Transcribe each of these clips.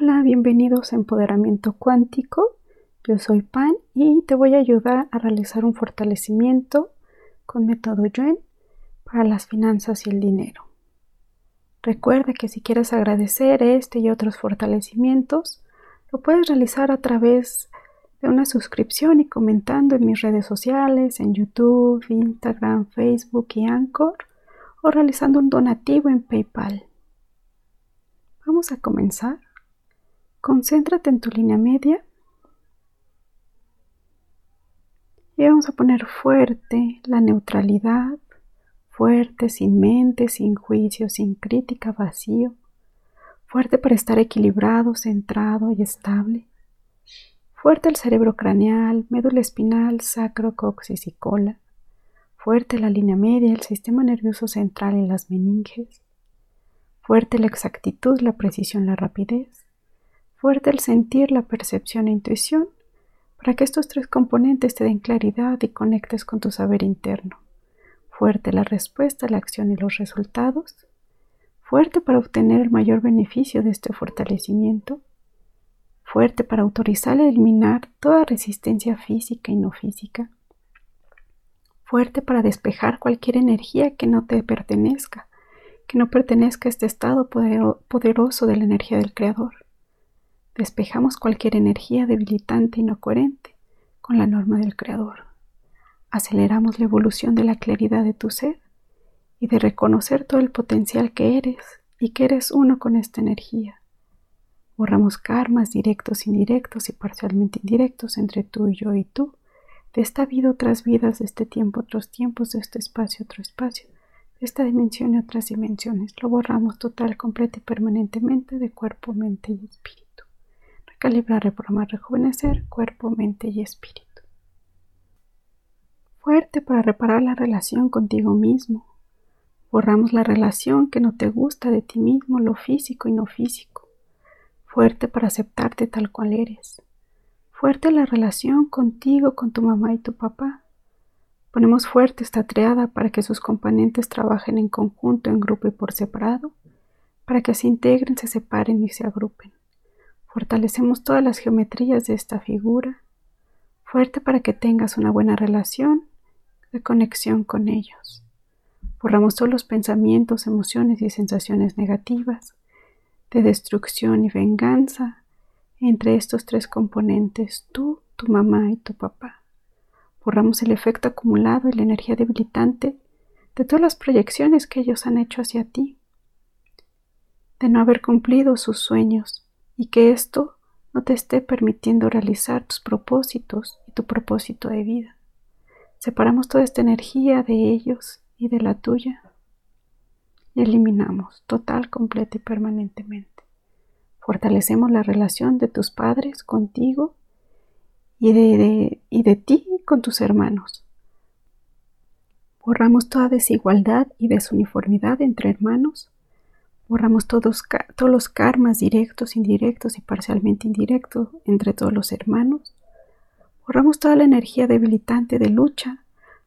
Hola, bienvenidos a Empoderamiento Cuántico. Yo soy Pan y te voy a ayudar a realizar un fortalecimiento con método Yuen para las finanzas y el dinero. Recuerda que si quieres agradecer este y otros fortalecimientos, lo puedes realizar a través de una suscripción y comentando en mis redes sociales, en YouTube, Instagram, Facebook y Anchor, o realizando un donativo en PayPal. Vamos a comenzar. Concéntrate en tu línea media. Y vamos a poner fuerte la neutralidad, fuerte, sin mente, sin juicio, sin crítica, vacío. Fuerte para estar equilibrado, centrado y estable. Fuerte el cerebro craneal, médula espinal, sacro, coxis y cola. Fuerte la línea media, el sistema nervioso central y las meninges. Fuerte la exactitud, la precisión, la rapidez fuerte el sentir, la percepción e intuición, para que estos tres componentes te den claridad y conectes con tu saber interno. Fuerte la respuesta, la acción y los resultados. Fuerte para obtener el mayor beneficio de este fortalecimiento. Fuerte para autorizar y eliminar toda resistencia física y no física. Fuerte para despejar cualquier energía que no te pertenezca, que no pertenezca a este estado poderoso de la energía del Creador Despejamos cualquier energía debilitante y no coherente con la norma del Creador. Aceleramos la evolución de la claridad de tu ser y de reconocer todo el potencial que eres y que eres uno con esta energía. Borramos karmas directos, indirectos y parcialmente indirectos entre tú y yo y tú, de esta vida otras vidas, de este tiempo otros tiempos, de este espacio otro espacio, de esta dimensión y otras dimensiones. Lo borramos total, completo y permanentemente de cuerpo, mente y espíritu calibrar, reprogramar, rejuvenecer cuerpo, mente y espíritu. Fuerte para reparar la relación contigo mismo. Borramos la relación que no te gusta de ti mismo, lo físico y no físico. Fuerte para aceptarte tal cual eres. Fuerte la relación contigo, con tu mamá y tu papá. Ponemos fuerte esta triada para que sus componentes trabajen en conjunto, en grupo y por separado, para que se integren, se separen y se agrupen. Fortalecemos todas las geometrías de esta figura, fuerte para que tengas una buena relación de conexión con ellos. Borramos todos los pensamientos, emociones y sensaciones negativas de destrucción y venganza entre estos tres componentes, tú, tu mamá y tu papá. Borramos el efecto acumulado y la energía debilitante de todas las proyecciones que ellos han hecho hacia ti, de no haber cumplido sus sueños y que esto no te esté permitiendo realizar tus propósitos y tu propósito de vida. Separamos toda esta energía de ellos y de la tuya y eliminamos total, completa y permanentemente. Fortalecemos la relación de tus padres contigo y de, y de ti con tus hermanos. Borramos toda desigualdad y desuniformidad entre hermanos Borramos todos, todos los karmas directos, indirectos y parcialmente indirectos entre todos los hermanos. Borramos toda la energía debilitante de lucha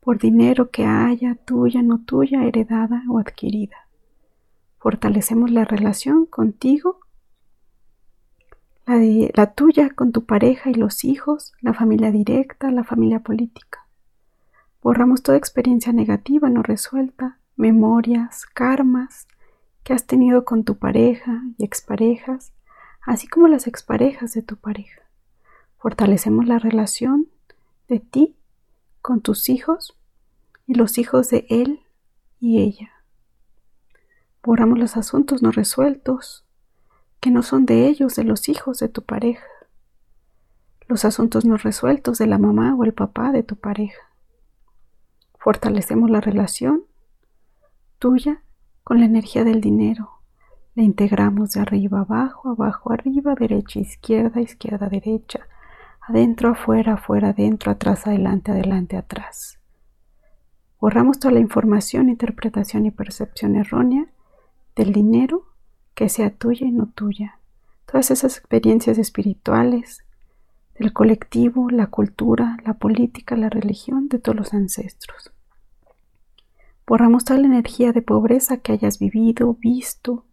por dinero que haya, tuya, no tuya, heredada o adquirida. Fortalecemos la relación contigo, la, la tuya con tu pareja y los hijos, la familia directa, la familia política. Borramos toda experiencia negativa no resuelta, memorias, karmas, que has tenido con tu pareja y exparejas, así como las exparejas de tu pareja. Fortalecemos la relación de ti con tus hijos y los hijos de él y ella. Borramos los asuntos no resueltos que no son de ellos, de los hijos de tu pareja. Los asuntos no resueltos de la mamá o el papá de tu pareja. Fortalecemos la relación tuya con la energía del dinero. La integramos de arriba abajo, abajo arriba, derecha izquierda, izquierda derecha, adentro afuera, afuera adentro, atrás adelante, adelante atrás. Borramos toda la información, interpretación y percepción errónea del dinero que sea tuya y no tuya. Todas esas experiencias espirituales del colectivo, la cultura, la política, la religión de todos los ancestros. Borramos toda la energía de pobreza que hayas vivido, visto,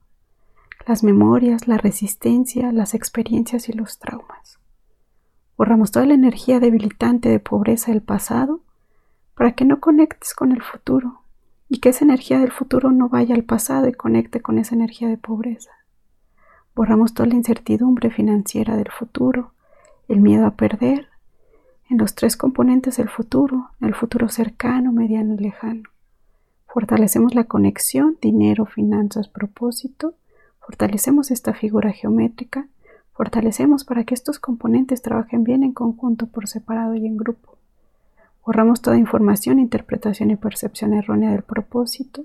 las memorias, la resistencia, las experiencias y los traumas. Borramos toda la energía debilitante de pobreza del pasado para que no conectes con el futuro y que esa energía del futuro no vaya al pasado y conecte con esa energía de pobreza. Borramos toda la incertidumbre financiera del futuro, el miedo a perder, en los tres componentes del futuro, el futuro cercano, mediano y lejano. Fortalecemos la conexión dinero, finanzas, propósito. Fortalecemos esta figura geométrica. Fortalecemos para que estos componentes trabajen bien en conjunto, por separado y en grupo. Borramos toda información, interpretación y percepción errónea del propósito.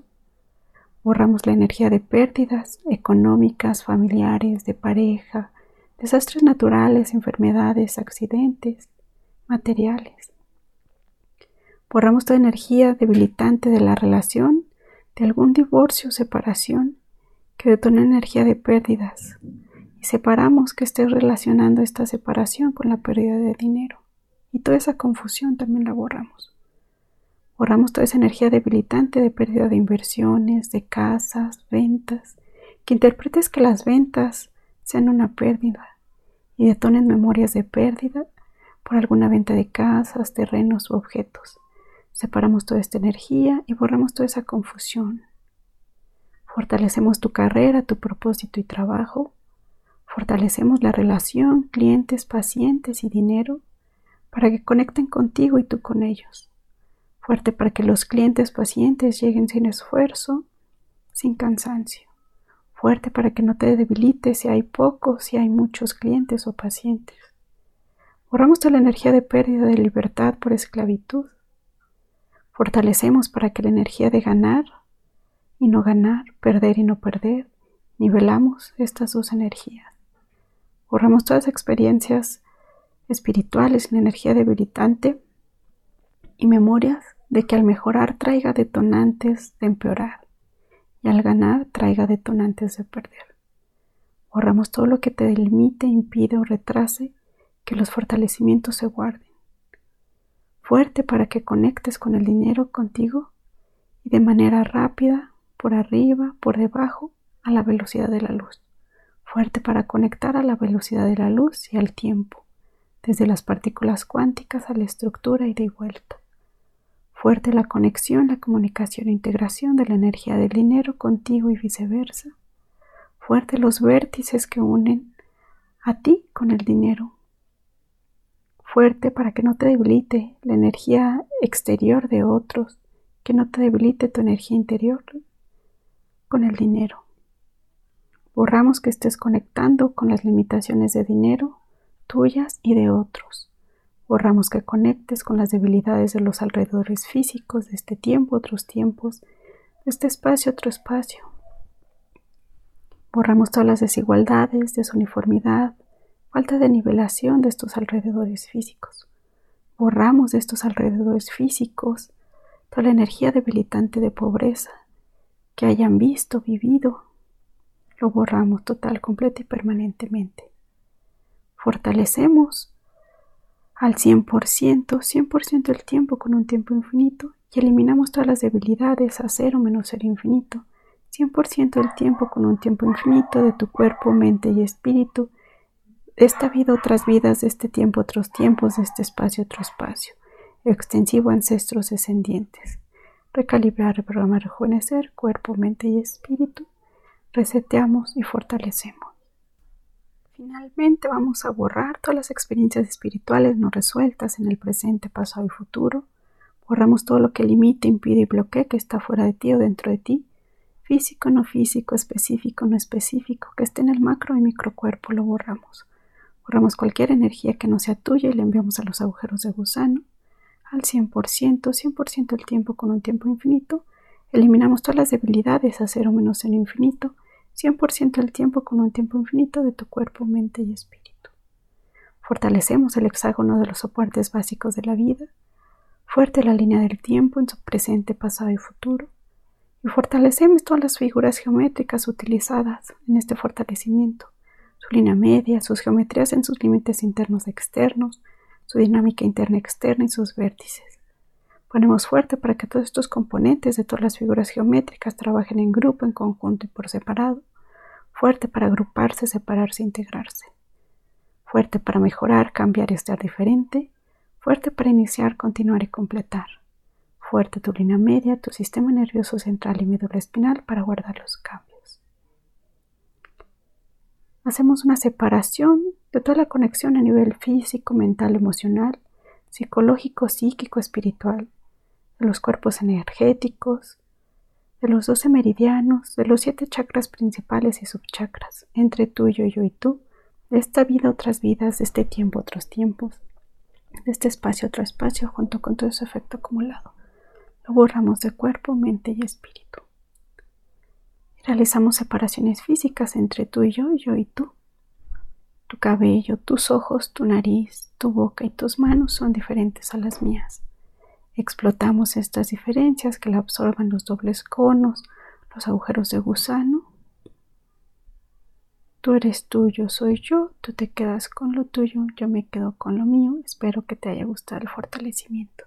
Borramos la energía de pérdidas económicas, familiares, de pareja, desastres naturales, enfermedades, accidentes, materiales. Borramos toda energía debilitante de la relación, de algún divorcio o separación que detona energía de pérdidas y separamos que esté relacionando esta separación con la pérdida de dinero. Y toda esa confusión también la borramos. Borramos toda esa energía debilitante de pérdida de inversiones, de casas, ventas, que interpretes que las ventas sean una pérdida y detonen memorias de pérdida por alguna venta de casas, terrenos u objetos. Separamos toda esta energía y borramos toda esa confusión. Fortalecemos tu carrera, tu propósito y trabajo. Fortalecemos la relación clientes, pacientes y dinero para que conecten contigo y tú con ellos. Fuerte para que los clientes, pacientes lleguen sin esfuerzo, sin cansancio. Fuerte para que no te debilites si hay pocos, si hay muchos clientes o pacientes. Borramos toda la energía de pérdida de libertad por esclavitud Fortalecemos para que la energía de ganar y no ganar, perder y no perder, nivelamos estas dos energías. Borramos todas las experiencias espirituales en energía debilitante y memorias de que al mejorar traiga detonantes de empeorar y al ganar traiga detonantes de perder. Borramos todo lo que te delimite, impide o retrase que los fortalecimientos se guarden fuerte para que conectes con el dinero contigo y de manera rápida, por arriba, por debajo, a la velocidad de la luz. Fuerte para conectar a la velocidad de la luz y al tiempo, desde las partículas cuánticas a la estructura y de vuelta. Fuerte la conexión, la comunicación e integración de la energía del dinero contigo y viceversa. Fuerte los vértices que unen a ti con el dinero fuerte para que no te debilite la energía exterior de otros, que no te debilite tu energía interior con el dinero. Borramos que estés conectando con las limitaciones de dinero tuyas y de otros. Borramos que conectes con las debilidades de los alrededores físicos de este tiempo, otros tiempos, de este espacio, otro espacio. Borramos todas las desigualdades, desuniformidad, falta de nivelación de estos alrededores físicos. Borramos de estos alrededores físicos toda la energía debilitante de pobreza que hayan visto, vivido. Lo borramos total, completo y permanentemente. Fortalecemos al 100%, 100% del tiempo con un tiempo infinito y eliminamos todas las debilidades a cero menos ser infinito, 100% del tiempo con un tiempo infinito de tu cuerpo, mente y espíritu esta vida otras vidas, de este tiempo otros tiempos, de este espacio otro espacio, extensivo ancestros descendientes. Recalibrar, reprogramar, rejuvenecer, cuerpo, mente y espíritu. Reseteamos y fortalecemos. Finalmente vamos a borrar todas las experiencias espirituales no resueltas en el presente, pasado y futuro. Borramos todo lo que limita, impide y bloquea que está fuera de ti o dentro de ti. Físico, no físico, específico, no específico, que esté en el macro y microcuerpo, lo borramos. Borramos cualquier energía que no sea tuya y la enviamos a los agujeros de gusano. Al 100%, 100% del tiempo con un tiempo infinito. Eliminamos todas las debilidades a cero menos en infinito, 100% del tiempo con un tiempo infinito de tu cuerpo, mente y espíritu. Fortalecemos el hexágono de los soportes básicos de la vida, fuerte la línea del tiempo en su presente, pasado y futuro, y fortalecemos todas las figuras geométricas utilizadas en este fortalecimiento su línea media, sus geometrías en sus límites internos externos, su dinámica interna externa y sus vértices. Ponemos fuerte para que todos estos componentes de todas las figuras geométricas trabajen en grupo, en conjunto y por separado. fuerte para agruparse, separarse, integrarse, fuerte para mejorar, cambiar y estar diferente, fuerte para iniciar, continuar y completar, fuerte tu línea media, tu sistema nervioso central y médula espinal para guardar los cambios. Hacemos una separación de toda la conexión a nivel físico, mental, emocional, psicológico, psíquico, espiritual, de los cuerpos energéticos, de los doce meridianos, de los siete chakras principales y subchakras, entre tú, yo, yo y tú, de esta vida otras vidas, de este tiempo otros tiempos, de este espacio otro espacio, junto con todo ese efecto acumulado. Lo borramos de cuerpo, mente y espíritu. Realizamos separaciones físicas entre tú y yo, yo y tú. Tu cabello, tus ojos, tu nariz, tu boca y tus manos son diferentes a las mías. Explotamos estas diferencias que la absorban los dobles conos, los agujeros de gusano. Tú eres tuyo, soy yo, tú te quedas con lo tuyo, yo me quedo con lo mío. Espero que te haya gustado el fortalecimiento.